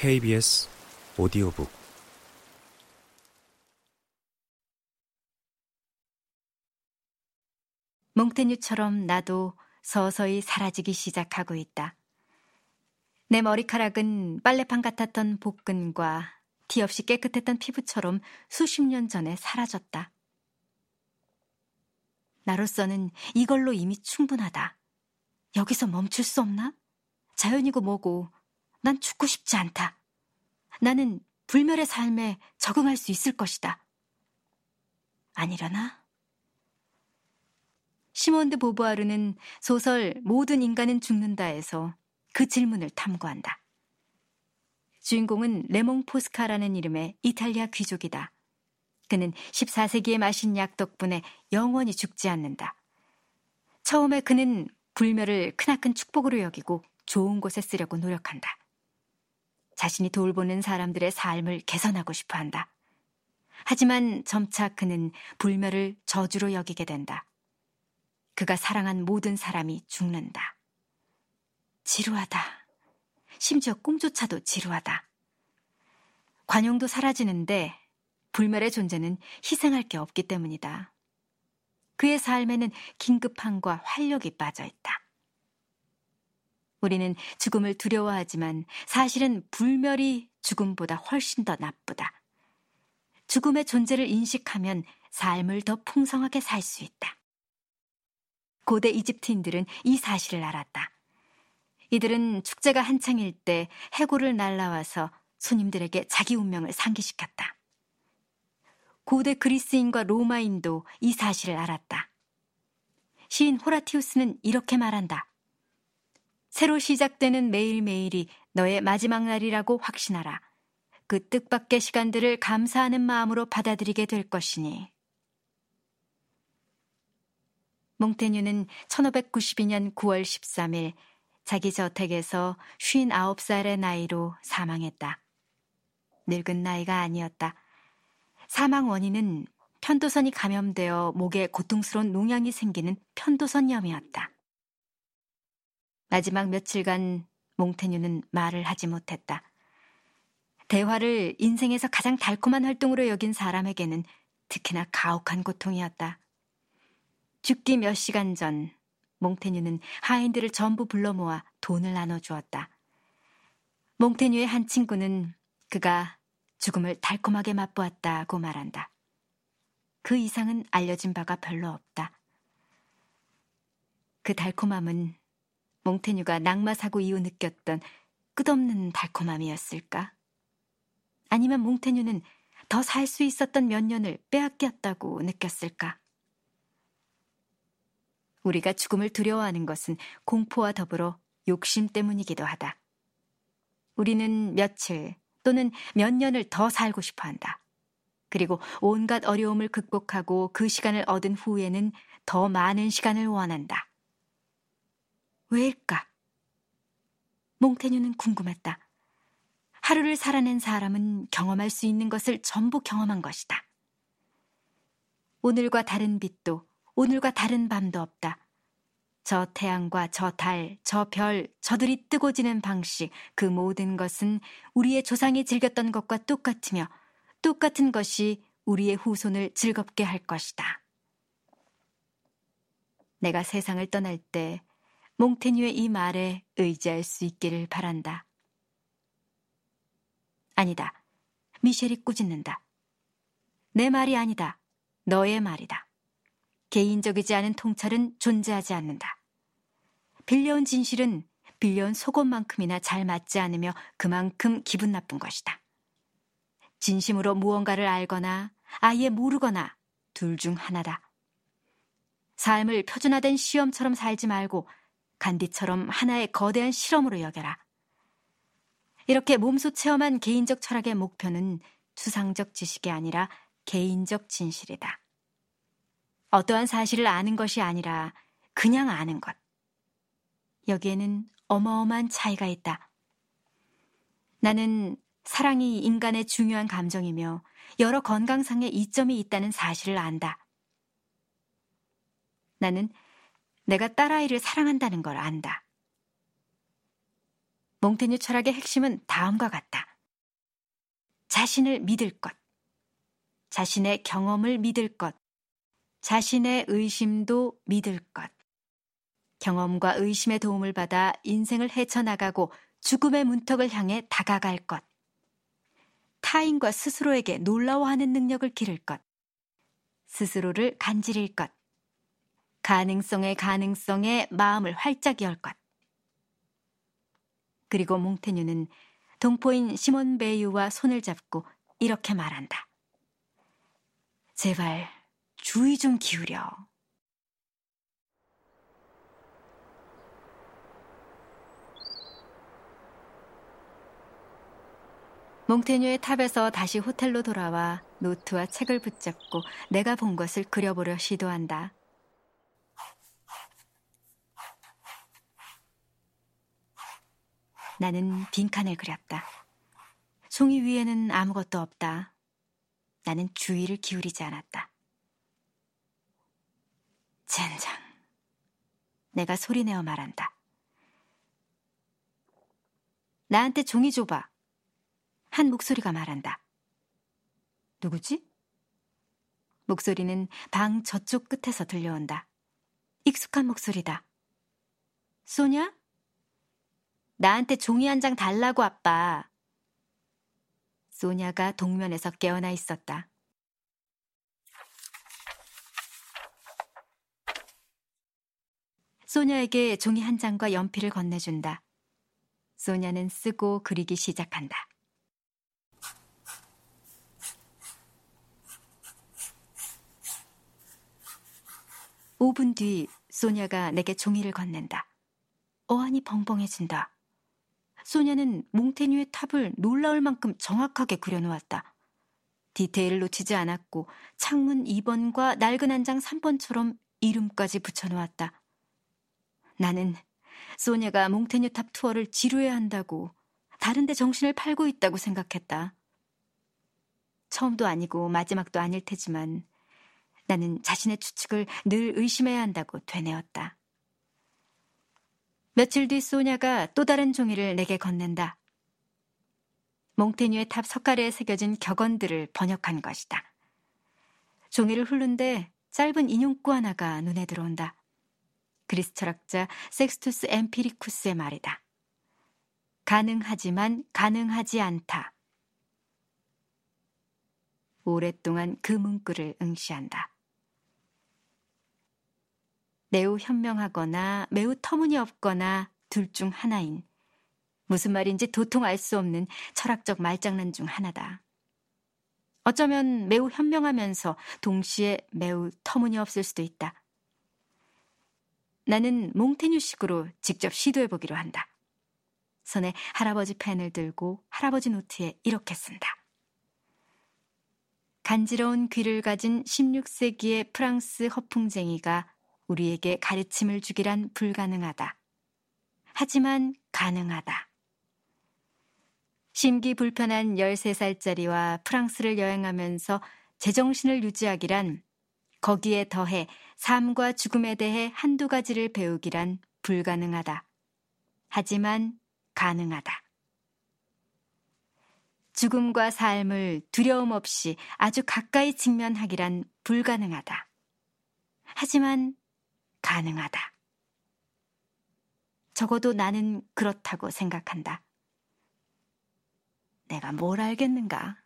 KBS 오디오북 몽테뉴처럼 나도 서서히 사라지기 시작하고 있다. 내 머리카락은 빨래판 같았던 복근과 티 없이 깨끗했던 피부처럼 수십 년 전에 사라졌다. 나로서는 이걸로 이미 충분하다. 여기서 멈출 수 없나? 자연이고 뭐고 난 죽고 싶지 않다. 나는 불멸의 삶에 적응할 수 있을 것이다. 아니려나? 시몬드 보부아르는 소설 모든 인간은 죽는다에서 그 질문을 탐구한다. 주인공은 레몽 포스카라는 이름의 이탈리아 귀족이다. 그는 14세기에 마신 약 덕분에 영원히 죽지 않는다. 처음에 그는 불멸을 크나큰 축복으로 여기고 좋은 곳에 쓰려고 노력한다. 자신이 돌보는 사람들의 삶을 개선하고 싶어 한다. 하지만 점차 그는 불멸을 저주로 여기게 된다. 그가 사랑한 모든 사람이 죽는다. 지루하다. 심지어 꿈조차도 지루하다. 관용도 사라지는데 불멸의 존재는 희생할 게 없기 때문이다. 그의 삶에는 긴급함과 활력이 빠져 있다. 우리는 죽음을 두려워하지만 사실은 불멸이 죽음보다 훨씬 더 나쁘다. 죽음의 존재를 인식하면 삶을 더 풍성하게 살 수 있다. 고대 이집트인들은 이 사실을 알았다. 이들은 축제가 한창일 때 해골을 날라와서 손님들에게 자기 운명을 상기시켰다. 고대 그리스인과 로마인도 이 사실을 알았다. 시인 호라티우스는 이렇게 말한다. 새로 시작되는 매일매일이 너의 마지막 날이라고 확신하라. 그 뜻밖의 시간들을 감사하는 마음으로 받아들이게 될 것이니. 몽테뉴는 1592년 9월 13일 자기 저택에서 59살의 나이로 사망했다. 늙은 나이가 아니었다. 사망 원인은 편도선이 감염되어 목에 고통스러운 농양이 생기는 편도선염이었다. 마지막 며칠간 몽테뉴는 말을 하지 못했다. 대화를 인생에서 가장 달콤한 활동으로 여긴 사람에게는 특히나 가혹한 고통이었다. 죽기 몇 시간 전 몽테뉴는 하인들을 전부 불러 모아 돈을 나눠 주었다. 몽테뉴의 한 친구는 그가 죽음을 달콤하게 맛보았다고 말한다. 그 이상은 알려진 바가 별로 없다. 그 달콤함은 몽테뉴가 낙마 사고 이후 느꼈던 끝없는 달콤함이었을까? 아니면 몽테뉴는 더 살 수 있었던 몇 년을 빼앗겼다고 느꼈을까? 우리가 죽음을 두려워하는 것은 공포와 더불어 욕심 때문이기도 하다. 우리는 며칠 또는 몇 년을 더 살고 싶어 한다. 그리고 온갖 어려움을 극복하고 그 시간을 얻은 후에는 더 많은 시간을 원한다. 왜일까? 몽테뉴는 궁금했다. 하루를 살아낸 사람은 경험할 수 있는 것을 전부 경험한 것이다. 오늘과 다른 빛도 오늘과 다른 밤도 없다. 저 태양과 저 달, 저 별, 저들이 뜨고 지는 방식, 그 모든 것은 우리의 조상이 즐겼던 것과 똑같으며 똑같은 것이 우리의 후손을 즐겁게 할 것이다. 내가 세상을 떠날 때 몽테뉴의 이 말에 의지할 수 있기를 바란다. 아니다. 미셸이 꾸짖는다. 내 말이 아니다. 너의 말이다. 개인적이지 않은 통찰은 존재하지 않는다. 빌려온 진실은 빌려온 속옷만큼이나 잘 맞지 않으며 그만큼 기분 나쁜 것이다. 진심으로 무언가를 알거나 아예 모르거나 둘 중 하나다. 삶을 표준화된 시험처럼 살지 말고 간디처럼 하나의 거대한 실험으로 여겨라. 이렇게 몸소 체험한 개인적 철학의 목표는 추상적 지식이 아니라 개인적 진실이다. 어떠한 사실을 아는 것이 아니라 그냥 아는 것. 여기에는 어마어마한 차이가 있다. 나는 사랑이 인간의 중요한 감정이며 여러 건강상의 이점이 있다는 사실을 안다. 나는 내가 딸아이를 사랑한다는 걸 안다. 몽테뉴 철학의 핵심은 다음과 같다. 자신을 믿을 것, 자신의 경험을 믿을 것, 자신의 의심도 믿을 것. 경험과 의심의 도움을 받아 인생을 헤쳐나가고 죽음의 문턱을 향해 다가갈 것. 타인과 스스로에게 놀라워하는 능력을 기를 것. 스스로를 간지릴 것. 가능성의 가능성에 마음을 활짝 열 것. 그리고 몽테뉴는 동포인 시몬 베이유와 손을 잡고 이렇게 말한다. 제발 주의 좀 기울여. 몽테뉴의 탑에서 다시 호텔로 돌아와 노트와 책을 붙잡고 내가 본 것을 그려보려 시도한다. 나는 빈칸을 그렸다. 종이 위에는 아무것도 없다. 나는 주의를 기울이지 않았다. 젠장. 내가 소리내어 말한다. 나한테 종이 줘봐. 한 목소리가 말한다. 누구지? 목소리는 방 저쪽 끝에서 들려온다. 익숙한 목소리다. 소냐? 나한테 종이 한 장 달라고 아빠. 소냐가 동면에서 깨어나 있었다. 소냐에게 종이 한 장과 연필을 건네준다. 소냐는 쓰고 그리기 시작한다. 5분 뒤 소냐가 내게 종이를 건넨다. 어안이 벙벙해진다. 소냐는 몽테뉴의 탑을 놀라울 만큼 정확하게 그려놓았다. 디테일을 놓치지 않았고 창문 2번과 낡은 한 장 3번처럼 이름까지 붙여놓았다. 나는 소냐가 몽테뉴 탑 투어를 지루해 한다고 다른데 정신을 팔고 있다고 생각했다. 처음도 아니고 마지막도 아닐 테지만 나는 자신의 추측을 늘 의심해야 한다고 되뇌었다. 며칠 뒤 소냐가 또 다른 종이를 내게 건넨다. 몽테뉴의 탑 서까래에 새겨진 격언들을 번역한 것이다. 종이를 훑는데 짧은 인용구 하나가 눈에 들어온다. 그리스 철학자 섹스투스 엠피리쿠스의 말이다. 가능하지만 가능하지 않다. 오랫동안 그 문구를 응시한다. 매우 현명하거나 매우 터무니없거나 둘 중 하나인 무슨 말인지 도통 알 수 없는 철학적 말장난 중 하나다. 어쩌면 매우 현명하면서 동시에 매우 터무니없을 수도 있다. 나는 몽테뉴식으로 직접 시도해보기로 한다. 손에 할아버지 펜을 들고 할아버지 노트에 이렇게 쓴다. 간지러운 귀를 가진 16세기의 프랑스 허풍쟁이가 우리에게 가르침을 주기란 불가능하다. 하지만 가능하다. 심기 불편한 13살짜리와 프랑스를 여행하면서 제정신을 유지하기란 거기에 더해 삶과 죽음에 대해 한두 가지를 배우기란 불가능하다. 하지만 가능하다. 죽음과 삶을 두려움 없이 아주 가까이 직면하기란 불가능하다. 하지만 가능하다. 적어도 나는 그렇다고 생각한다. 내가 뭘 알겠는가?